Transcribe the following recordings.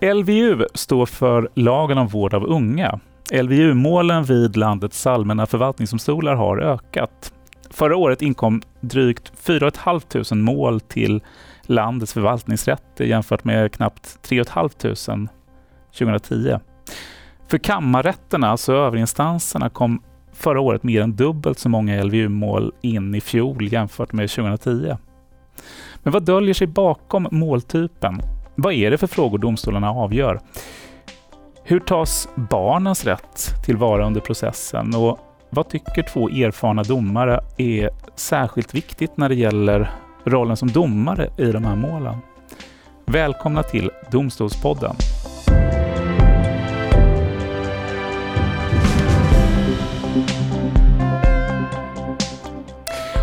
LVU står för lagen om vård av unga. LVU-målen vid landets allmänna förvaltningsdomstolar har ökat. Förra året inkom drygt 4 500 mål till landets förvaltningsrätter jämfört med knappt 3 500 2010. För kammarrätterna, alltså överinstanserna, kom förra året mer än dubbelt så många LVU-mål in i fjol jämfört med 2010. Men vad döljer sig bakom måltypen? Vad är det för frågor domstolarna avgör? Hur tas barnens rätt tillvara under processen? Och vad tycker två erfarna domare är särskilt viktigt när det gäller rollen som domare i de här målen? Välkomna till Domstolspodden.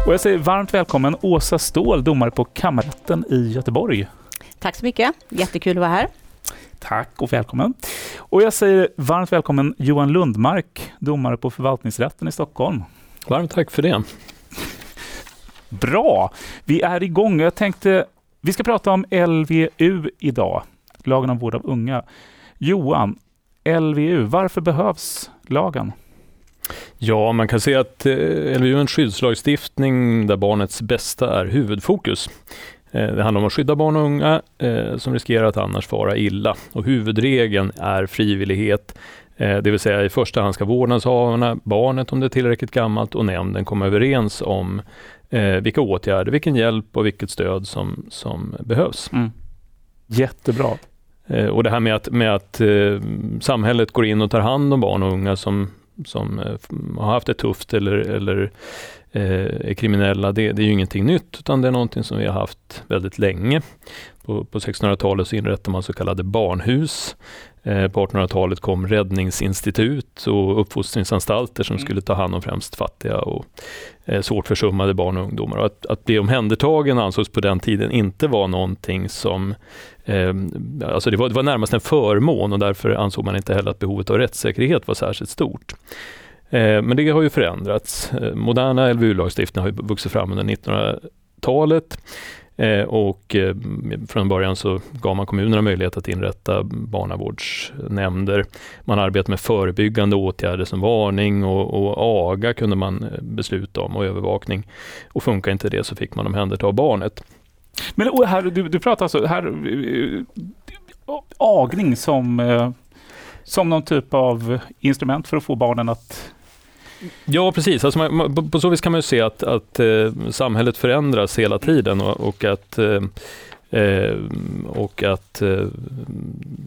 Och jag säger varmt välkommen Åsa Ståhl, domare på Kammarrätten i Göteborg. Tack så mycket. Jättekul att vara här. Tack och välkommen. Och jag säger varmt välkommen Johan Lundmark, domare på Förvaltningsrätten i Stockholm. Varmt tack för det. Bra! Vi är igång. Jag tänkte, vi ska prata om LVU idag, lagen om vård av unga. Johan, LVU, varför behövs lagen? Ja, man kan säga att eh, LVU är en skyddslagstiftning där barnets bästa är huvudfokus. Eh, det handlar om att skydda barn och unga eh, som riskerar att annars fara illa. Och huvudregeln är frivillighet, det vill säga i första hand ska vårdnadshavarna, barnet om det är tillräckligt gammalt och nämnden komma överens om vilka åtgärder, vilken hjälp och vilket stöd som, som behövs. Mm. Jättebra. Och det här med att, med att samhället går in och tar hand om barn och unga som, som har haft det tufft eller, eller eh, är kriminella, det, det, är ju ingenting nytt, utan det är någonting som vi har haft väldigt länge. På, på 1600-talet så inrättade man så kallade barnhus. Eh, på 1800-talet kom räddningsinstitut och uppfostringsanstalter som mm. skulle ta hand om främst fattiga och eh, svårt försummade barn och ungdomar. Och att, att bli omhändertagen ansågs på den tiden inte vara någonting som eh, alltså det var, det var närmast en förmån och därför ansåg man inte heller att behovet av rättssäkerhet var särskilt stort. Eh, men det har ju förändrats. Eh, moderna LVU-lagstiftning har ju vuxit fram under 1900-talet. Eh, och från början så gav man kommunerna möjlighet att inrätta barnavårdsnämnder. Man arbetade med förebyggande åtgärder som varning och, och aga kunde man besluta om och övervakning. Och funkar inte det så fick man omhänderta barnet. Men här, du, du pratar alltså här, agning som, som någon typ av instrument för att få barnen att Ja, precis. Alltså man, på så vis kan man ju se att, att eh, samhället förändras hela tiden och, och att, eh, eh och att eh,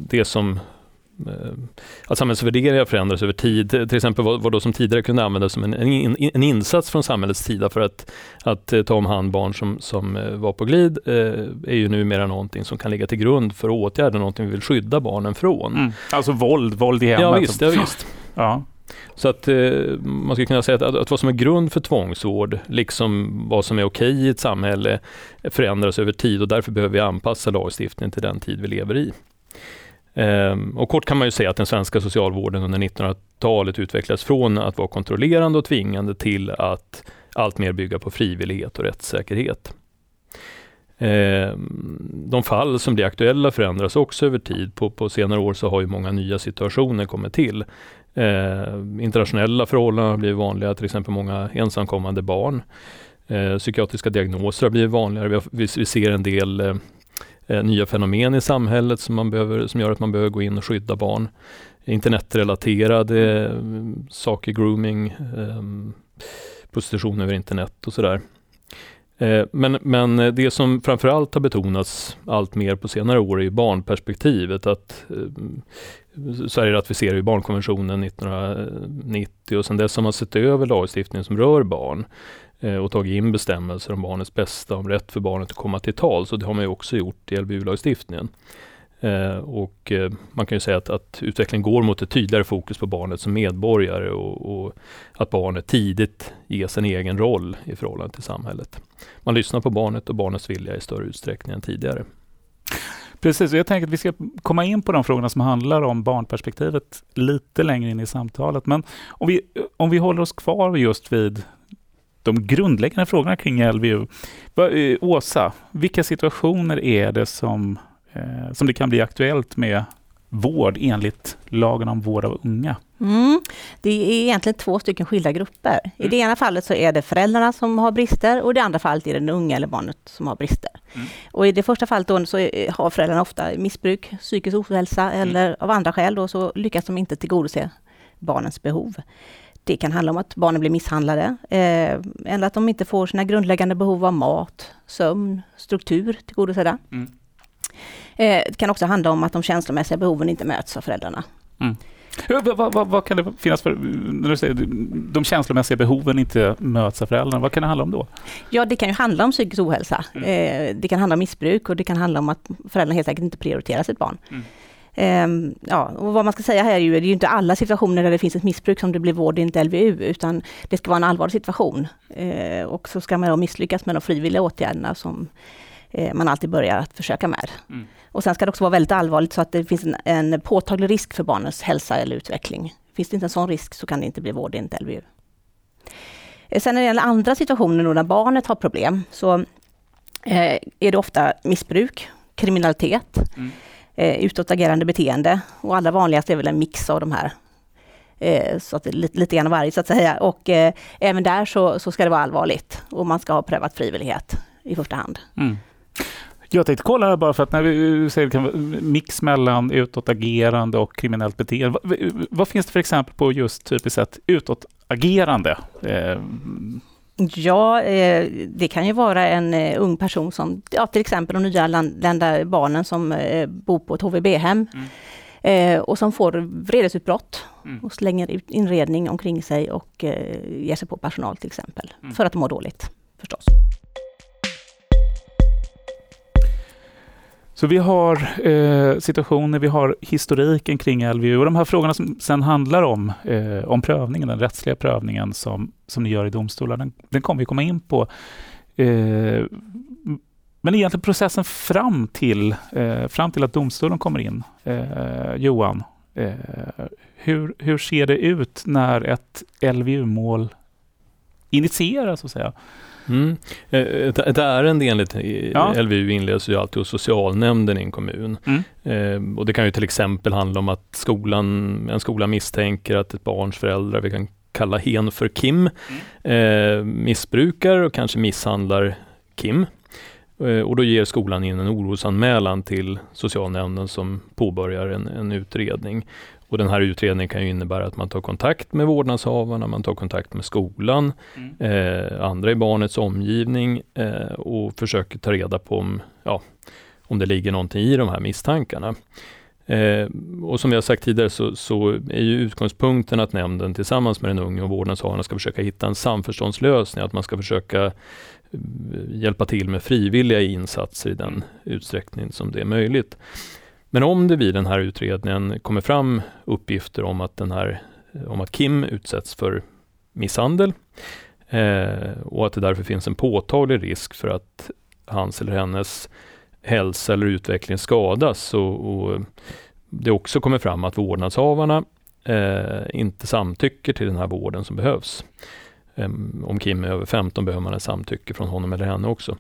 det som eh, att samhällsvärderingar förändras över tid. Till exempel vad, vad då som tidigare kunde användas som en, en, en, insats från samhällets sida för att, att ta om hand barn som, som var på glid är ju numera någonting som kan ligga till grund för åtgärder, någonting vi vill skydda barnen från. Mm. Alltså våld, våld i hemmet. Ja visst, ja, visst. Ja. Så att eh, man skulle kunna säga att, att, vad som är grund för tvångsvård, liksom vad som är okej i ett samhälle, förändras över tid och därför behöver vi anpassa lagstiftningen till den tid vi lever i. Ehm, och kort kan man ju säga att den svenska socialvården under 1900-talet utvecklades från att vara kontrollerande och tvingande till att alltmer bygga på frivillighet och rättssäkerhet. Ehm, de fall som blir aktuella förändras också över tid. På, på senare år så har ju många nya situationer kommit till. Eh, internationella förhållanden har blivit vanliga, till exempel många ensamkommande barn. Eh, psykiatriska diagnoser har blivit vanligare. Vi, har, vi, vi ser en del eh, eh nya fenomen i samhället som, man behöver, som gör att man behöver gå in och skydda barn. Internetrelaterade eh, saker, grooming, eh, prostitution över internet och sådär. Eh, men, men det som framförallt har betonats allt mer på senare år är barnperspektivet. Att eh, Sverige ratificerade barnkonventionen 1990 och sedan dess har man sett över lagstiftningen som rör barn eh, och tagit in bestämmelser om barnets bästa, om rätt för barnet att komma till tal. Så det har man ju också gjort i LVU-lagstiftningen. Eh, och eh, man kan ju säga att, att utvecklingen går mot ett tydligare fokus på barnet som medborgare och, och, att barnet tidigt ges en egen roll i förhållande till samhället. Man lyssnar på barnet och barnets vilja i större utsträckning än tidigare. Precis, och jag tänker att vi ska komma in på de frågorna som handlar om barnperspektivet lite längre in i samtalet. Men om vi, om vi håller oss kvar just vid de grundläggande frågorna kring LVU. Eh, Åsa, vilka situationer är det som, eh, som det kan bli aktuellt med vård enligt lagen om vård av unga? Mm. Det är egentligen två stycken skilda grupper. I Mm. det ena fallet så är det föräldrarna som har brister och i det andra fallet är det den unga eller barnet som har brister. Mm. Och i det första fallet då så har föräldrarna ofta missbruk, psykisk ohälsa eller av andra skäl då så lyckas de inte tillgodose barnens behov. Det kan handla om att barnen blir misshandlade eh, eller att de inte får sina grundläggande behov av mat, sömn, struktur tillgodosedda. Mm. Eh, det kan också handla om att de känslomässiga behoven inte möts av föräldrarna. Ja, Vad, vad, vad, kan det finnas för, när du säger de känslomässiga behoven inte möts av föräldrarna, vad kan det handla om då? Ja, det kan ju handla om psykisk ohälsa. Eh, det kan handla om missbruk och det kan handla om att föräldrarna helt enkelt inte prioriterar sitt barn. Mm. Ehm, ja, och vad man ska säga här är ju, det är ju inte alla situationer där det finns ett missbruk som det blir vård enligt LVU, utan det ska vara en allvarlig situation. Eh, och så ska man då misslyckas med de frivilliga åtgärderna som eh, man alltid börjar att försöka med. Mm. Och sen ska det också vara väldigt allvarligt så att det finns en, en påtaglig risk för barnens hälsa eller utveckling. Finns det inte en sån risk så kan det inte bli vård enligt LVU. Eh, Sen när det gäller andra situationer då när barnet har problem så eh, är det ofta missbruk, kriminalitet, Mm. eh, utåtagerande beteende och allra vanligast är väl en mix av de här. Eh, så att det är lite, lite grann av varje så att säga. Och eh, även där så, så ska det vara allvarligt och man ska ha prövat frivillighet i första hand. Mm. Jag tänkte kolla här bara för att när vi säger det kan mix mellan utåtagerande och kriminellt beteende. Vad, vad finns det för exempel på just typiskt sett utåtagerande? Eh, Ja, eh, det kan ju vara en eh, ung person som, ja, till exempel de nyanlända barnen som eh, bor på ett HVB-hem eh, och som får vredesutbrott Mm. och slänger ut inredning omkring sig och ger sig på personal till exempel, Mm. för att de mår dåligt förstås. Så vi har eh, situationer, vi har historiken kring LVU och de här frågorna som sen handlar om, eh, om prövningen, den rättsliga prövningen som, som ni gör i domstolar, den, den kommer vi komma in på. Eh, men egentligen processen fram till, eh, fram till att domstolen kommer in. Eh, Johan, eh, hur, hur ser det ut när ett LVU-mål initieras så att säga? Mm. Eh, Ett, ett ärende enligt i- Ja. LVU inleds ju alltid hos socialnämnden i en kommun. Mm. Eh, och det kan ju till exempel handla om att skolan, en skola misstänker att ett barns föräldrar, vi kan kalla hen för Kim, eh, missbrukar och kanske misshandlar Kim. Eh, och då ger skolan in en orosanmälan till socialnämnden som påbörjar en, en utredning. Och den här utredningen kan ju innebära att man tar kontakt med vårdnadshavarna, man tar kontakt med skolan, eh, andra i barnets omgivning eh, och försöker ta reda på om, ja, om det ligger någonting i de här misstankarna. Eh, och som vi har sagt tidigare så, så är ju utgångspunkten att nämnden tillsammans med den unge och vårdnadshavarna ska försöka hitta en samförståndslösning, att man ska försöka eh, hjälpa till med frivilliga insatser i den utsträckning som det är möjligt. Men om det vid den här utredningen kommer fram uppgifter om att, den här, om att Kim utsätts för misshandel eh, och att det därför finns en påtaglig risk för att hans eller hennes hälsa eller utveckling skadas och, och det också kommer fram att vårdnadshavarna eh, inte samtycker till den här vården som behövs. Eh, om Kim är över 15 behöver man ett samtycke från honom eller henne också.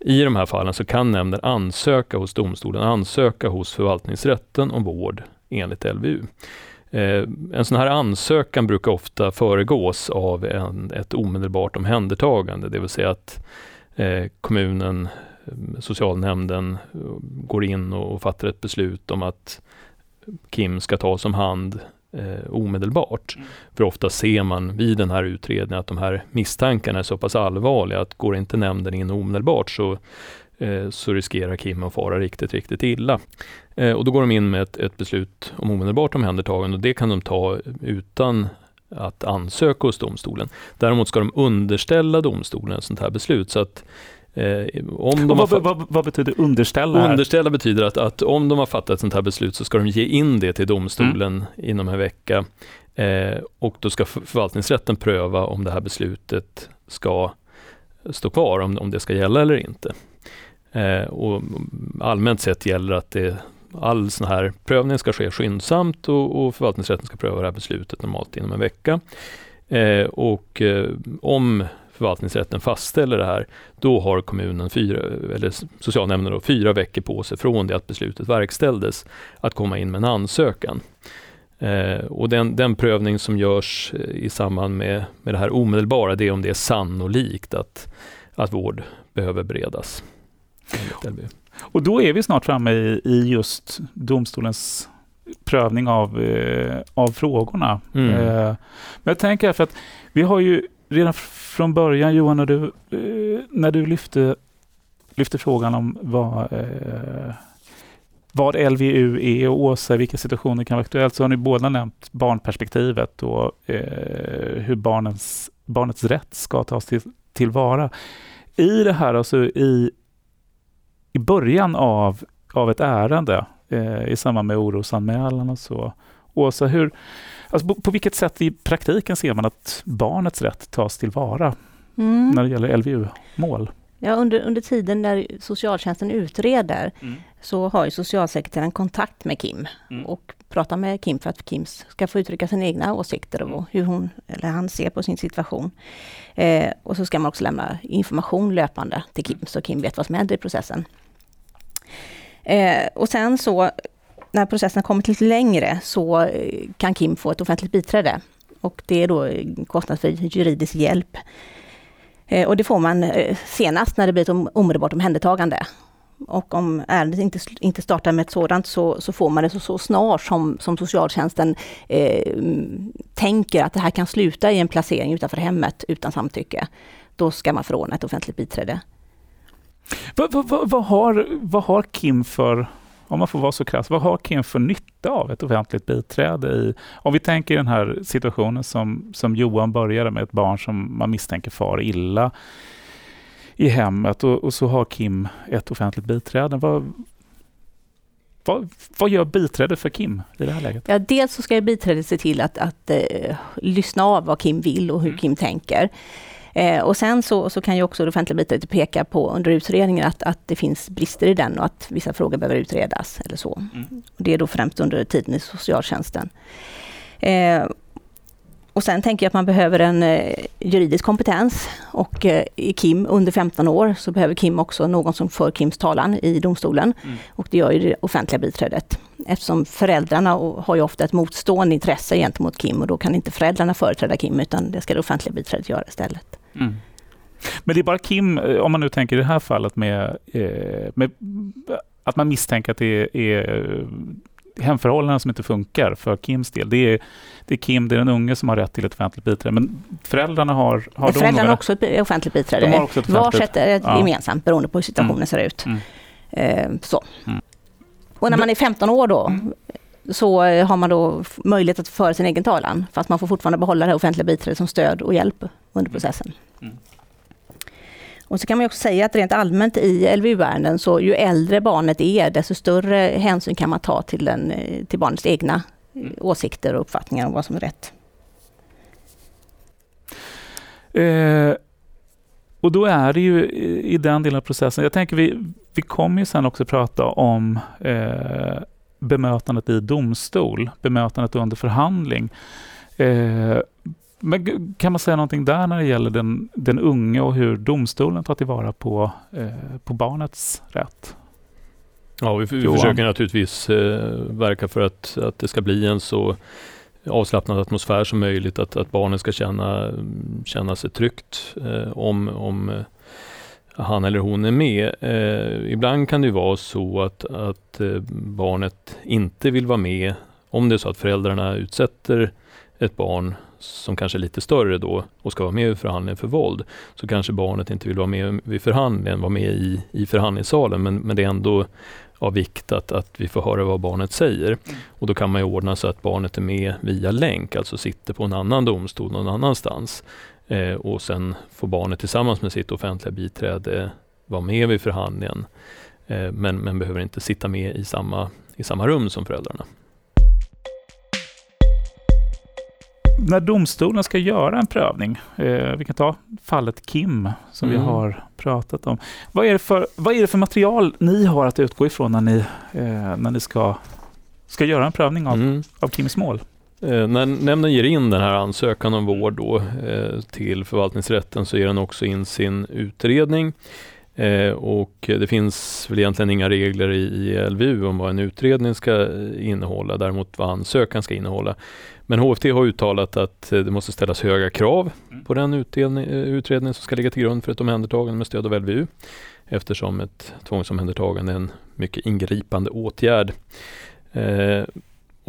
I de här fallen så kan nämnden ansöka hos domstolen, ansöka hos förvaltningsrätten om vård enligt LVU. Eh, en sån här ansökan brukar ofta föregås av en, ett omedelbart omhändertagande, det vill säga att eh, kommunen, eh, socialnämnden går in och fattar ett beslut om att Kim ska tas om hand eh, omedelbart. Mm. För ofta ser man vid den här utredningen att de här misstankarna är så pass allvarliga att går inte nämnden in omedelbart så, eh, så riskerar Kim att fara riktigt, riktigt illa. Eh, och då går de in med ett, ett beslut om omedelbart omhändertagande och det kan de ta utan att ansöka hos domstolen. Däremot ska de underställa domstolen ett sånt här beslut. Så att om de vad, vad, vad betyder underställa? här? Underställa betyder att, att om de har fattat ett sånt här beslut så ska de ge in det till domstolen Mm. inom en vecka. Eh, och då ska för- förvaltningsrätten pröva om det här beslutet ska stå kvar, om, om det ska gälla eller inte. Eh, och allmänt sett gäller att det, all sån här prövning ska ske skyndsamt och, och förvaltningsrätten ska pröva det här beslutet normalt inom en vecka. Eh, och eh, om förvaltningsrätten fastställer det här, då har kommunen fyra, eller socialnämnden då, fyra veckor på sig från det att beslutet verkställdes att komma in med en ansökan. Eh, och den, den prövning som görs eh, i samband med, med det här omedelbara, det är om det är sannolikt att, att vård behöver beredas. Och då är vi snart framme i, i just domstolens prövning av, eh, av frågorna. Mm. Eh, men jag tänker för att vi har ju redan från början, Johan, när du, eh, när du lyfte, lyfte frågan om vad, eh, vad LVU är e och Åsa, i vilka situationer kan vara aktuellt, så har ni båda nämnt barnperspektivet och eh, hur barnens, barnets rätt ska tas till, tillvara. I det här, alltså i, i början av, av ett ärende, eh, i samband med orosanmälan och så. Åsa, hur, alltså på, på, vilket sätt i praktiken ser man att barnets rätt tas tillvara mm. när det gäller LVU-mål? Ja, under, under tiden när socialtjänsten utreder mm. så har ju socialsekreteraren kontakt med Kim mm. och pratar med Kim för att Kim ska få uttrycka sina egna åsikter och mm. hur hon eller han ser på sin situation. Eh, och så ska man också lämna information löpande till Kim så Kim vet vad som händer i processen. Eh, och sen så när processen kommit lite längre så eh, kan Kim få ett offentligt biträde. Och det är då eh, kostnadsfri juridisk hjälp. Eh, och det får man senast när det blir ett omedelbart omhändertagande. Och om ärendet inte, inte startar med ett sådant så, så får man det så, så snart som, som socialtjänsten eh, tänker att det här kan sluta i en placering utanför hemmet utan samtycke. Då ska man förordna ett offentligt biträde. Vad, vad, vad, har, vad har Kim för, om man får vara så krass, vad har Kim för nytta av ett offentligt biträde i, om vi tänker den här situationen som, som Johan började med ett barn som man misstänker far illa i hemmet och, och så har Kim ett offentligt biträde. Vad, vad, vad, gör biträdet för Kim i det här läget? Ja, dels så ska biträdet se till att, att uh, lyssna av vad Kim vill och hur mm. Kim tänker. Eh, och sen så, så kan ju också det offentliga biträdet peka på under utredningen att, att det finns brister i den och att vissa frågor behöver utredas eller så. Mm. Det är då främst under tiden i socialtjänsten. Eh, och sen tänker jag att man behöver en eh, juridisk kompetens och eh, i Kim under 15 år så behöver Kim också någon som för Kims talan i domstolen. Mm. Och det gör ju det offentliga biträdet. Eftersom föräldrarna har ju ofta ett motstående intresse gentemot Kim och då kan inte föräldrarna företräda Kim utan det ska det offentliga biträdet göra istället. Mm. Men det är bara Kim, eh, om man nu tänker i det här fallet med, eh, med att man misstänker att det är hemförhållanden som inte funkar för Kims del. Det är, det är Kim, det är den unge som har rätt till ett offentligt biträde. Men föräldrarna har... har föräldrarna har också ett offentligt biträde. De har också ett Varsitt ett ja. gemensamt beroende på hur situationen mm. ser ut. Mm. Eh, så. Mm. Och när man är 15 år då mm. Så har man då möjlighet att föra sin egen talan. Fast man får fortfarande behålla det offentliga biträdet som stöd och hjälp under processen. Mm. Och så kan man också säga att rent allmänt i LVU-ärenden så ju äldre barnet är desto större hänsyn kan man ta till, den, till barnets egna mm. åsikter och uppfattningar om vad som är rätt. Eh, och då är det ju i den delen av processen, jag tänker vi, vi kommer ju sen också prata om eh, bemötandet i domstol, bemötandet under förhandling. Eh, men kan man säga någonting där när det gäller den, den unge och hur domstolen tar tillvara på, eh, på barnets rätt? Ja, vi, vi försöker naturligtvis eh, verka för att, att det ska bli en så avslappnad atmosfär som möjligt, att, att barnen ska känna, känna sig tryggt eh, om, om eh, han eller hon är med. Eh, ibland kan det vara så att, att eh, barnet inte vill vara med om det är så att föräldrarna utsätter ett barn som kanske är lite större då och ska vara med i förhandlingen för våld, så kanske barnet inte vill vara med vid förhandlingen, vara med i, i förhandlingssalen, men, men det är ändå av vikt att, att vi får höra vad barnet säger. Och då kan man ju ordna så att barnet är med via länk, alltså sitter på en annan domstol någon annanstans. Eh, och sen får barnet tillsammans med sitt offentliga biträde vara med vid förhandlingen, eh, men, men behöver inte sitta med i samma, i samma rum som föräldrarna. när domstolen ska göra en prövning, eh, vi kan ta fallet Kim som mm. vi har pratat om. Vad är, det för, vad är det för material ni har att utgå ifrån när ni, eh, när ni ska, ska göra en prövning av, mm. av Kims mål? Eh, när nämnden ger in den här ansökan om vård då, eh, till förvaltningsrätten så ger den också in sin utredning. Eh, och det finns väl egentligen inga regler i, i LVU om vad en utredning ska innehålla, däremot vad ansökan ska innehålla. Men HFT har uttalat att det måste ställas höga krav mm. på den utredning, utredning som ska ligga till grund för ett omhändertagande med stöd av LVU eftersom ett tvångsomhändertagande är en mycket ingripande åtgärd. Eh,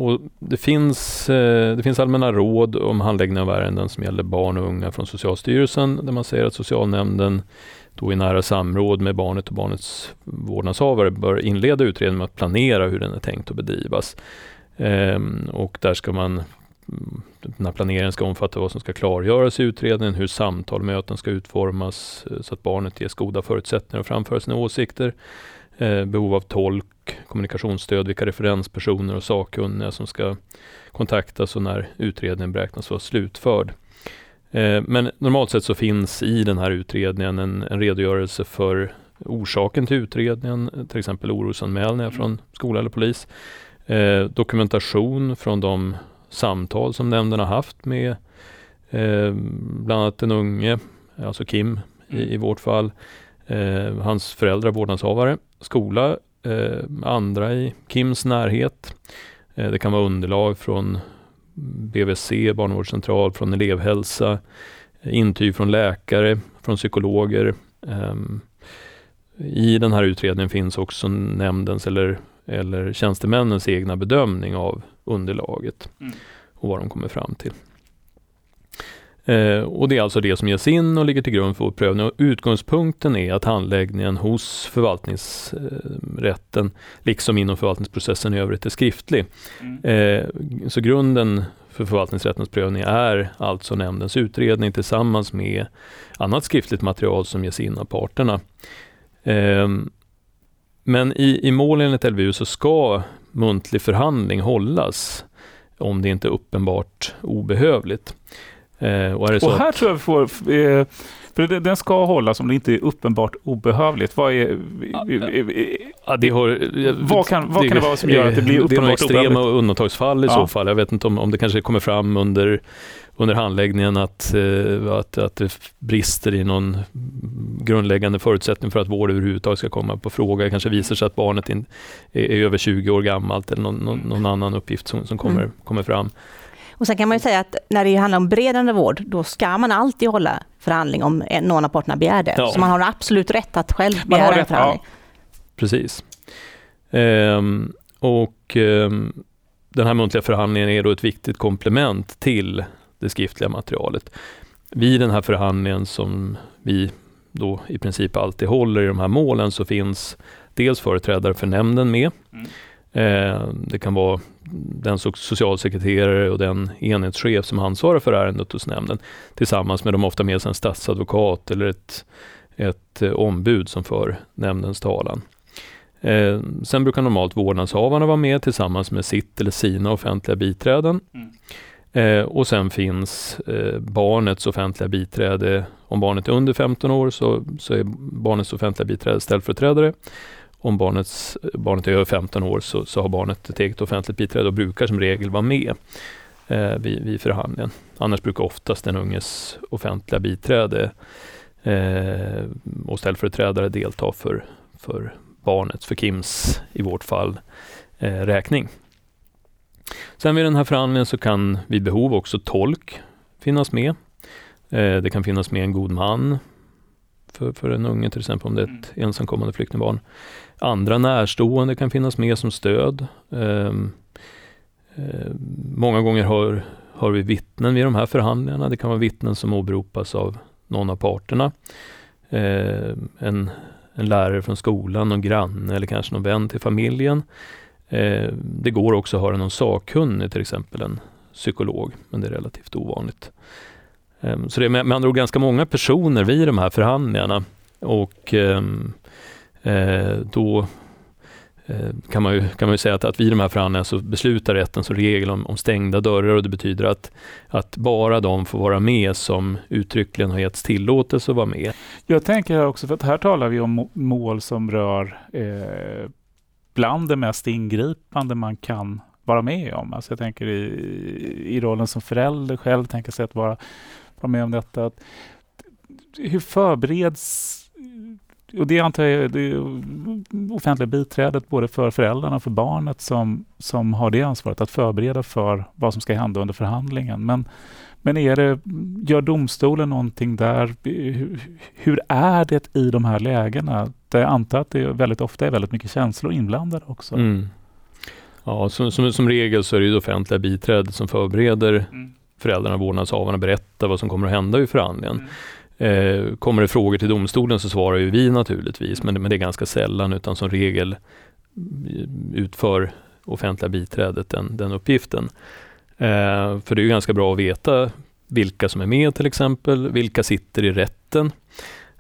och det, finns, eh, det finns allmänna råd om handläggning av ärenden som gäller barn och unga från Socialstyrelsen där man säger att socialnämnden då i nära samråd med barnet och barnets vårdnadshavare bör inleda utredningen med att planera hur den är tänkt att bedrivas. Ehm, och där ska man mm, den här planeringen ska omfatta vad som ska klargöras i utredningen, hur samtal, och möten ska utformas eh, så att barnet ges goda förutsättningar att framföra sina åsikter. Eh, behov av tolk, kommunikationsstöd, vilka referenspersoner och sakkunniga som ska kontaktas och när utredningen beräknas vara slutförd. Eh, men normalt sett så finns i den här utredningen en, en redogörelse för orsaken till utredningen, till exempel orosanmälningar mm. från skola eller polis. Eh, dokumentation från de samtal som nämnden har haft med eh, bland annat den unge, alltså Kim mm. i, i, vårt fall, eh, hans föräldrar, vårdnadshavare, skola, andra i Kims närhet. Eh, det kan vara underlag från BVC, barnavårdscentral, från elevhälsa, intyg från läkare, från psykologer. Ehm, I den här utredningen finns också nämndens eller, eller tjänstemännens egna bedömning av underlaget mm. och vad de kommer fram till. Eh, och Det är alltså det som ges in och ligger till grund för vår prövning. Och utgångspunkten är att handläggningen hos förvaltningsrätten, liksom inom förvaltningsprocessen i övrigt, är skriftlig. Mm. Eh, så grunden för förvaltningsrättens prövning är alltså nämndens utredning tillsammans med annat skriftligt material som ges in av parterna. Eh, men i, i mål enligt LVU så ska muntlig förhandling hållas om det inte är uppenbart obehövligt. Eh, och, och här tror jag vi får, eh, för den ska hållas om det inte är uppenbart obehövligt. Vad, är, ja, det har, vad, kan, vad det, kan det vara som gör att det blir uppenbart obehövligt? Det är några extrema undantagsfall i ja. så fall. Jag vet inte om, om det kanske kommer fram under under handläggningen att, eh, att, att det brister i någon grundläggande förutsättning för att vård överhuvudtaget ska komma på fråga. Det kanske visar sig att barnet är, är över 20 år gammalt eller någon, någon, någon annan uppgift som, som kommer, mm. kommer fram. Och Sen kan man ju säga att när det handlar om beredande vård, då ska man alltid hålla förhandling om någon av parterna begär det. Ja. Så man har absolut rätt att själv begära en förhandling. Ja. Precis. Ehm, och ehm, den här muntliga förhandlingen är då ett viktigt komplement till det skriftliga materialet. Vid den här förhandlingen som vi då i princip alltid håller i de här målen så finns dels företrädare för nämnden med. Mm. Eh, det kan vara den socialsekreterare och den enhetschef som ansvarar för ärendet hos nämnden tillsammans med de ofta med sig en statsadvokat eller ett, ett eh, ombud som för nämndens talan. Eh, sen brukar normalt vårdnadshavarna vara med tillsammans med sitt eller sina offentliga biträden. Mm. Och sen finns barnets offentliga biträde. Om barnet är under 15 år så, så är barnets offentliga biträde ställföreträdare. Om barnets, barnet är över 15 år så, så har barnet ett eget offentligt biträde och brukar som regel vara med eh, vid, vid förhandlingen. Annars brukar oftast den unges offentliga biträde eh, och ställföreträdare delta för, för barnets, för Kims i vårt fall, eh, räkning. Sen vid den här förhandlingen så kan vid behov också tolk finnas med. Eh, det kan finnas med en god man för, för en unge, till exempel om det är ett mm. ensamkommande flyktingbarn. Andra närstående kan finnas med som stöd. Ehm, eh, många gånger har, har vi vittnen vid de här förhandlingarna. Det kan vara vittnen som åberopas av någon av parterna. Eh, en, en lärare från skolan, någon granne eller kanske någon vän till familjen. Eh, det går också att höra någon sakkunnig, till exempel en psykolog, men det är relativt ovanligt. Ehm, så det är med, andra ord ganska många personer vid de här förhandlingarna och ehm, eh, då eh, kan man ju, kan man ju säga att, att vid de här förhandlingarna så beslutar rätten som regel om, om, stängda dörrar och det betyder att, att bara de får vara med som uttryckligen har getts tillåtelse att vara med. Jag tänker här också, för att här talar vi om mål som rör eh, bland det mest ingripande man kan vara med om. Alltså jag tänker i, i rollen som förälder själv, tänker sig att vara, vara med om detta. Att, hur förbereds och det antar jag det offentliga biträdet både för föräldrarna och för barnet som, som har det ansvaret att förbereda för vad som ska hända under förhandlingen. Men, men är det, gör domstolen någonting där? Hur, är det i de här lägena? Där jag antar att det väldigt ofta är väldigt mycket känslor inblandade också. Mm. Ja, som, som, som, regel så är det det offentliga biträdet som förbereder mm. Föräldrarna och vårdnadshavarna berättar vad som kommer att hända i förhandlingen. Mm. Eh, kommer det frågor till domstolen så svarar ju vi naturligtvis, men, men det är ganska sällan, utan som regel utför offentliga biträdet den, den uppgiften. Eh, för det är ganska bra att veta vilka som är med till exempel, vilka sitter i rätten.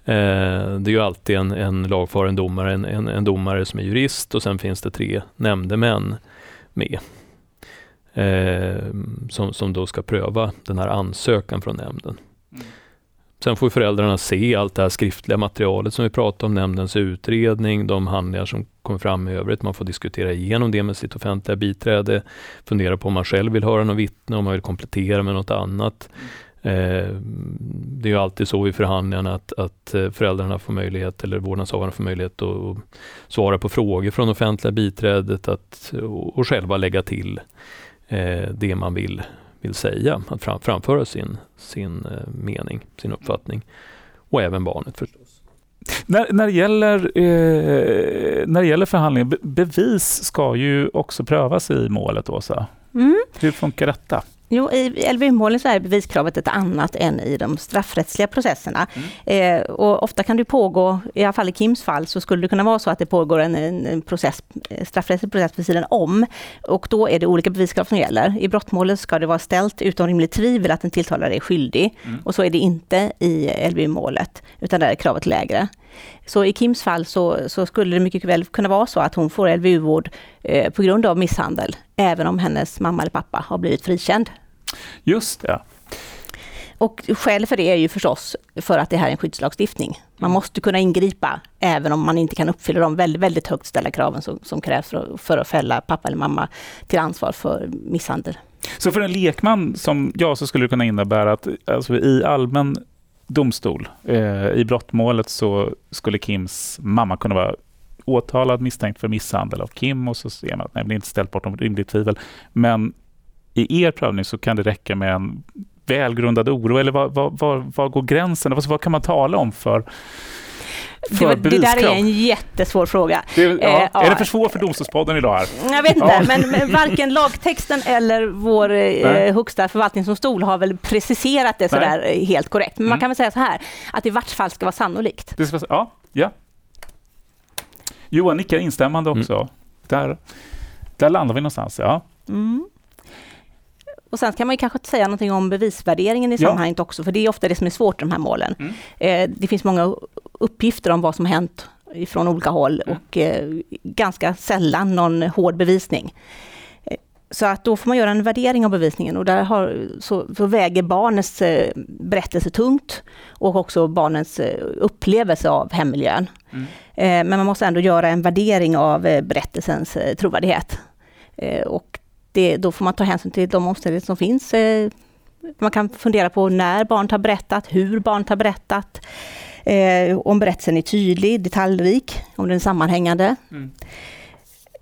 Eh, det är ju alltid en, en lagfaren domare, en, en, en, domare som är jurist och sen finns det tre nämndemän med. Eh, som, som då ska pröva den här ansökan från nämnden. Mm. Sen får föräldrarna se allt det här skriftliga materialet som vi pratade om, nämndens utredning, de handlingar som kommer fram i övrigt. Man får diskutera igenom det med sitt offentliga biträde, fundera på om man själv vill höra något vittne, om man vill komplettera med något annat. Eh, det är ju alltid så i förhandlingarna att, att eh, föräldrarna får möjlighet, eller vårdnadshavarna får möjlighet att svara på frågor från offentliga biträdet att, och, och själva lägga till eh, det man vill vill säga, att fram, framföra sin, sin eh, mening, sin uppfattning. Och även barnet förstås. När, när, det gäller, eh, när det gäller förhandlingar, bevis ska ju också prövas i målet, Åsa. Mm. Hur funkar detta? Jo, i LVU-målen så är beviskravet ett annat än i de straffrättsliga processerna. Mm. Eh, och ofta kan det pågå, i alla fall i Kims fall, så skulle det kunna vara så att det pågår en, en process, eh, straffrättslig process vid sidan om. Och då är det olika beviskrav som gäller. I brottmålet ska det vara ställt utom rimligt tvivel att den tilltalade är skyldig. Mm. Och så är det inte i LVU-målet, utan där är kravet lägre. Så i Kims fall så, så, skulle det mycket väl kunna vara så att hon får LVU-vård eh, på grund av misshandel, även om hennes mamma eller pappa har blivit frikänd. Just det. Och skälet för det är ju förstås för att det här är en skyddslagstiftning. Man måste kunna ingripa även om man inte kan uppfylla de väldigt, väldigt högt ställda kraven som, som krävs för, för att fälla pappa eller mamma till ansvar för misshandel. Så för en lekman som jag så skulle det kunna innebära att alltså, i allmän domstol, eh, i brottmålet så skulle Kims mamma kunna vara åtalad misstänkt för misshandel av Kim och så ser man att nej, det är inte ställt bortom rimligt tvivel. Men i er prövning så kan det räcka med en välgrundad oro, eller var, var, var, var går gränsen? Alltså, vad kan man tala om för det, det, där är en jättesvår fråga. Det, ja. Eh, är det för svårt för Domstolspodden idag? Här? Jag vet inte, ja. men, men varken lagtexten eller vår eh, högsta förvaltningsdomstol har väl preciserat det sådär Nej. helt korrekt. Men mm. man kan väl säga så här, att det i vart fall ska vara sannolikt. Det ska, ja, ja. Johan nickar instämmande mm. också. Mm. Där, där landar vi någonstans. Ja. Mm. Och sen kan man kanske säga någonting om bevisvärderingen i ja. sammanhanget också, för det är ofta det som är svårt i de här målen. Mm. Eh, det finns många uppgifter om vad som hänt från olika håll mm. och eh, ganska sällan någon hård bevisning. Eh, så att då får man göra en värdering av bevisningen och där har, så, så väger barnets eh, berättelse tungt och också barnens eh, upplevelse av hemmiljön. Mm. Men man måste ändå göra en värdering av berättelsens trovärdighet. och det, då får man ta hänsyn till de omständigheter som finns. Man kan fundera på när barnet har berättat, hur barnet har berättat. Eh, om berättelsen är tydlig, detaljrik, om den är sammanhängande. Mm.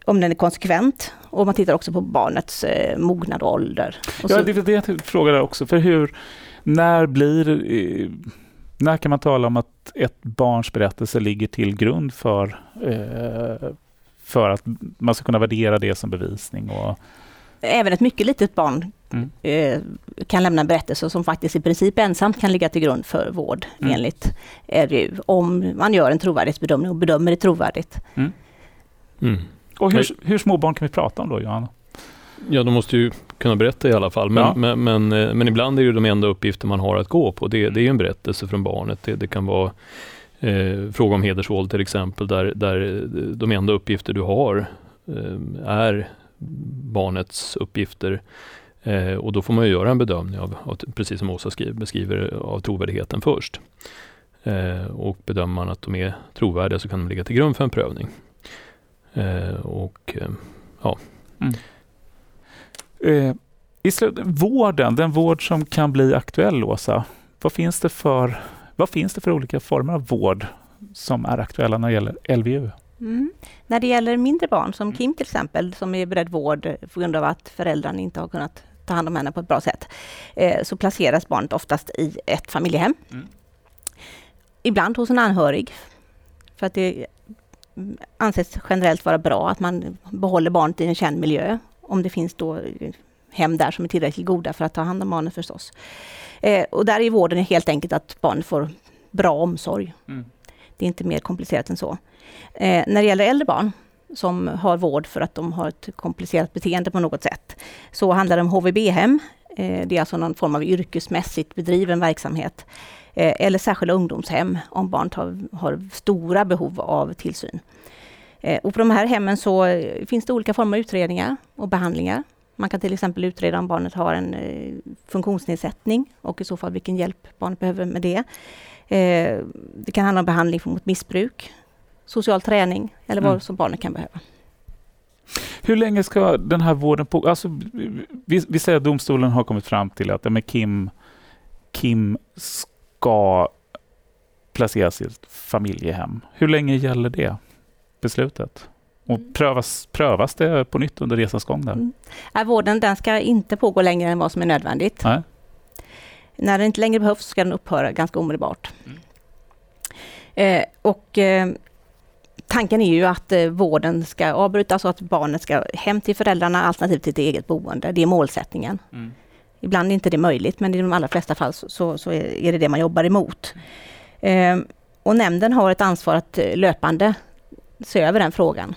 Om den är konsekvent. Och man tittar också på barnets eh, mognad och ålder. Och ja, det är det jag frågar också. För hur, när blir... Eh, när kan man tala om att ett barns berättelse ligger till grund för, eh, för att man ska kunna värdera det som bevisning? Och, även ett mycket litet barn mm. eh, kan lämna en berättelse som faktiskt i princip ensamt kan ligga till grund för vård mm. enligt RU. Om man gör en trovärdighetsbedömning och bedömer det trovärdigt. Mm. mm. Och hur, hur små barn kan vi prata om då, Johanna? Ja, de måste ju kunna berätta i alla fall. Men, ja. men, men, eh, men, ibland är det de enda uppgifter man har att gå på. Det, det är en berättelse från barnet. Det, det kan vara eh, fråga om hedersvåld till exempel, där, där de enda uppgifter du har eh, är barnets uppgifter. Eh, och då får man göra en bedömning av, av precis som Åsa skriver, beskriver, av trovärdigheten först. Eh, och bedömer man att de är trovärdiga så kan de ligga till grund för en prövning. Eh, och eh, ja. Mm. Eh, I slut, vården, den vård som kan bli aktuell, Åsa. Vad finns, det för, vad finns det för olika former av vård som är aktuella när det gäller LVU? Mm. När det gäller mindre barn, som Kim till exempel, som är beredd vård på grund av att föräldrarna inte har kunnat ta hand om henne på ett bra sätt, eh, så placeras barnet oftast i ett familjehem. Mm. Ibland hos en anhörig, för att det anses generellt vara bra att man behåller barnet i en känd miljö, om det finns då hem där som är tillräckligt goda för att ta hand om barnet förstås. Eh, och där är vården helt enkelt att barnet får bra omsorg. Mm. Det är inte mer komplicerat än så. Eh, när det gäller äldre barn som har vård för att de har ett komplicerat beteende på något sätt, så handlar det om HVB-hem. Eh, det är alltså någon form av yrkesmässigt bedriven verksamhet. Eh, eller särskilda ungdomshem om barnet har, har stora behov av tillsyn. Eh, och på de här hemmen så eh, finns det olika former av utredningar och behandlingar. Man kan till exempel utreda om barnet har en eh, funktionsnedsättning och i så fall vilken hjälp barnet behöver med det. Eh, det kan handla om behandling mot missbruk, social träning eller vad mm. som barnet kan behöva. Hur länge ska den här vården pågå? Alltså, vi, vi, säger att domstolen har kommit fram till att ja, Kim, Kim ska placeras i ett familjehem. Hur länge gäller det beslutet? Och mm. prövas, prövas det på nytt under resans gång? Där? Mm. vården den ska inte pågå längre än vad som är nödvändigt. Nej. När den inte längre behövs ska den upphöra ganska omedelbart. Mm. Eh, och eh, tanken är ju att eh, vården ska avbrytas och att barnet ska hem till föräldrarna alternativt till ett eget boende. Det är målsättningen. Mm. Ibland är inte det möjligt men i de allra flesta fall så, så, är det det man jobbar emot. Eh, och nämnden har ett ansvar att eh, löpande se över den frågan.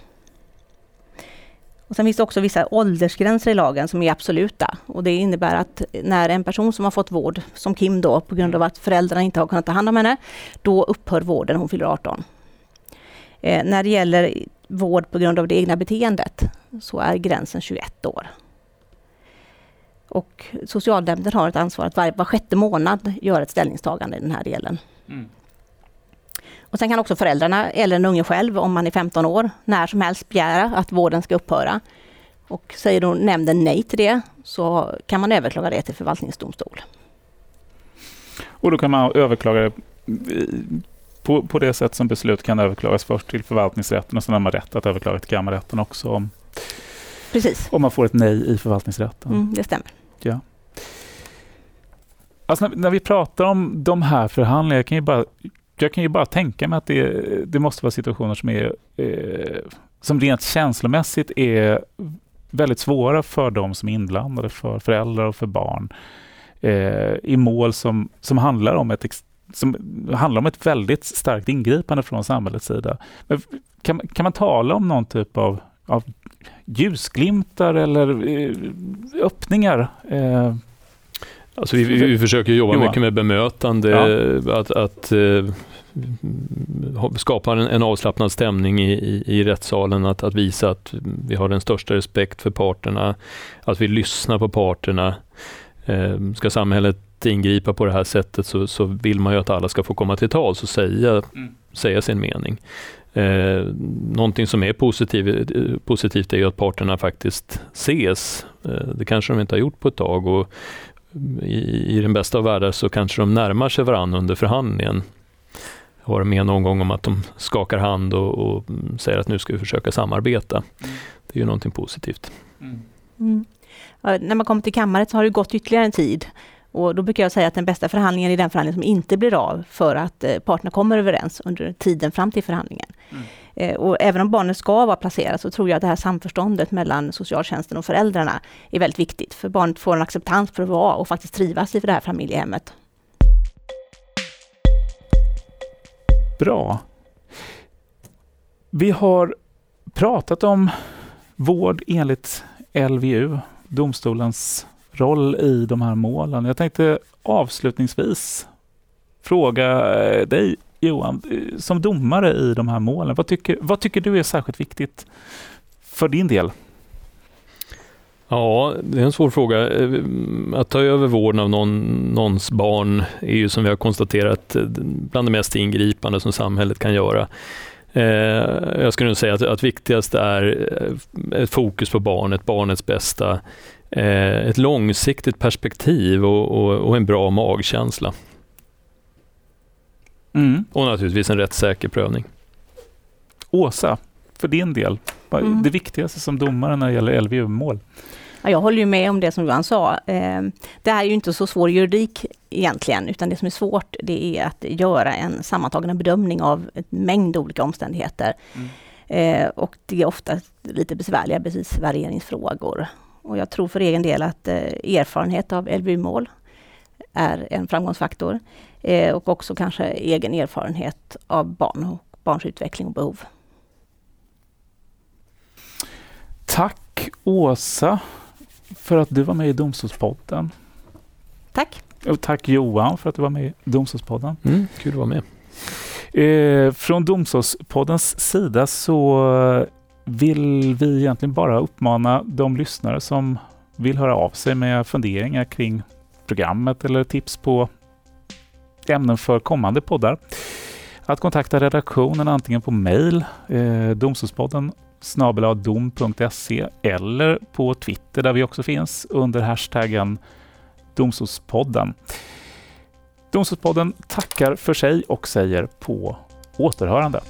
Och sen finns det också vissa åldersgränser i lagen som är absoluta. Och det innebär att när en person som har fått vård, som Kim då, på grund av att föräldrarna inte har kunnat ta hand om henne, då upphör vården hon fyller 18. Eh, när det gäller vård på grund av det egna beteendet så är gränsen 21 år. Och socialnämnden har ett ansvar att var, var sjätte månad göra ett ställningstagande i den här delen. Mm. Och sen kan också föräldrarna eller den unge själv, om man är 15 år, när som helst begära att vården ska upphöra. Och säger då nämnden nej till det så kan man överklaga det till förvaltningsdomstol. Och då kan man överklaga det på, på det sätt som beslut kan överklagas först till förvaltningsrätten och sen har man rätt att överklaga till kammarrätten också om, Precis. om man får ett nej i förvaltningsrätten. Mm, det stämmer. Ja. Alltså när, när, vi pratar om de här förhandlingarna, jag kan ju bara, jag kan ju bara tänka mig att det, det måste vara situationer som är eh, som rent känslomässigt är väldigt svåra för de som är inblandade, för föräldrar och för barn eh, i mål som, som handlar om ett som handlar om ett väldigt starkt ingripande från samhällets sida. Men kan, kan man tala om någon typ av, av ljusglimtar eller eh, öppningar? Eh, Alltså vi, vi försöker jobba Johan. mycket med bemötande, ja. att, att uh, skapa en, en, avslappnad stämning i, i, i rättssalen, att, att visa att vi har den största respekt för parterna, att vi lyssnar på parterna. Ska samhället ingripa på det här sättet så, så vill man ju att alla ska få komma till tals och säga, mm. säga sin mening. Eh, någonting som är positiv, positivt är ju att parterna faktiskt ses. Eh, det kanske de inte har gjort på ett tag och i, i den bästa av världar så kanske de närmar sig varandra under förhandlingen. Jag var med någon gång om att de skakar hand och, och säger att nu ska vi försöka samarbeta. Mm. Det är ju någonting positivt. Mm. Mm. När man kommer till kammaren så har det gått ytterligare en tid och då brukar jag säga att den bästa förhandlingen är den förhandling som inte blir av för att eh, parterna kommer överens under tiden fram till förhandlingen. Mm. Eh, och även om barnet ska vara placerat så tror jag att det här samförståndet mellan socialtjänsten och föräldrarna är väldigt viktigt. För barnet får en acceptans för att vara och faktiskt trivas i det här familjehemmet. Bra. Vi har pratat om vård enligt LVU, domstolens roll i de här målen. Jag tänkte avslutningsvis fråga eh, dig Johan, eh, som domare i de här målen, vad tycker, vad tycker du är särskilt viktigt för din del? Ja, det är en svår fråga. Eh, att ta över vården av någon, någons barn är ju som vi har konstaterat bland det mest ingripande som samhället kan göra. Jag skulle nog säga att, att viktigast är ett fokus på barnet, barnets bästa ett långsiktigt perspektiv och, och, och en bra magkänsla. Mm. Och naturligtvis en rättssäker prövning. Åsa, för din del, vad är Mm. det viktigaste som domare när det gäller LVU-mål? Ja, jag håller ju med om det som Johan sa. Eh, Det är ju inte så svår juridik egentligen, utan det som är svårt det är att göra en sammantagen bedömning av en mängd olika omständigheter. Mm. Eh, Och det är ofta lite besvärliga bevisvärderingsfrågor. Och jag tror för egen del att eh, erfarenhet av LVU-mål är en framgångsfaktor. Eh, Och också kanske egen erfarenhet av barn och barns utveckling och behov. Tack Åsa för att du var med i Domstolspodden. Tack! Och tack Johan för att du var med i Domstolspodden. Mm, kul att vara med. Eh, från Domstolspoddens sida så vill vi egentligen bara uppmana de lyssnare som vill höra av sig med funderingar kring programmet eller tips på ämnen för kommande poddar att kontakta redaktionen antingen på mejl, eh, domstolspodden snabeladom.se eller på Twitter där vi också finns under hashtaggen Domstolspodden. Domstolspodden tackar för sig och säger på återhörande.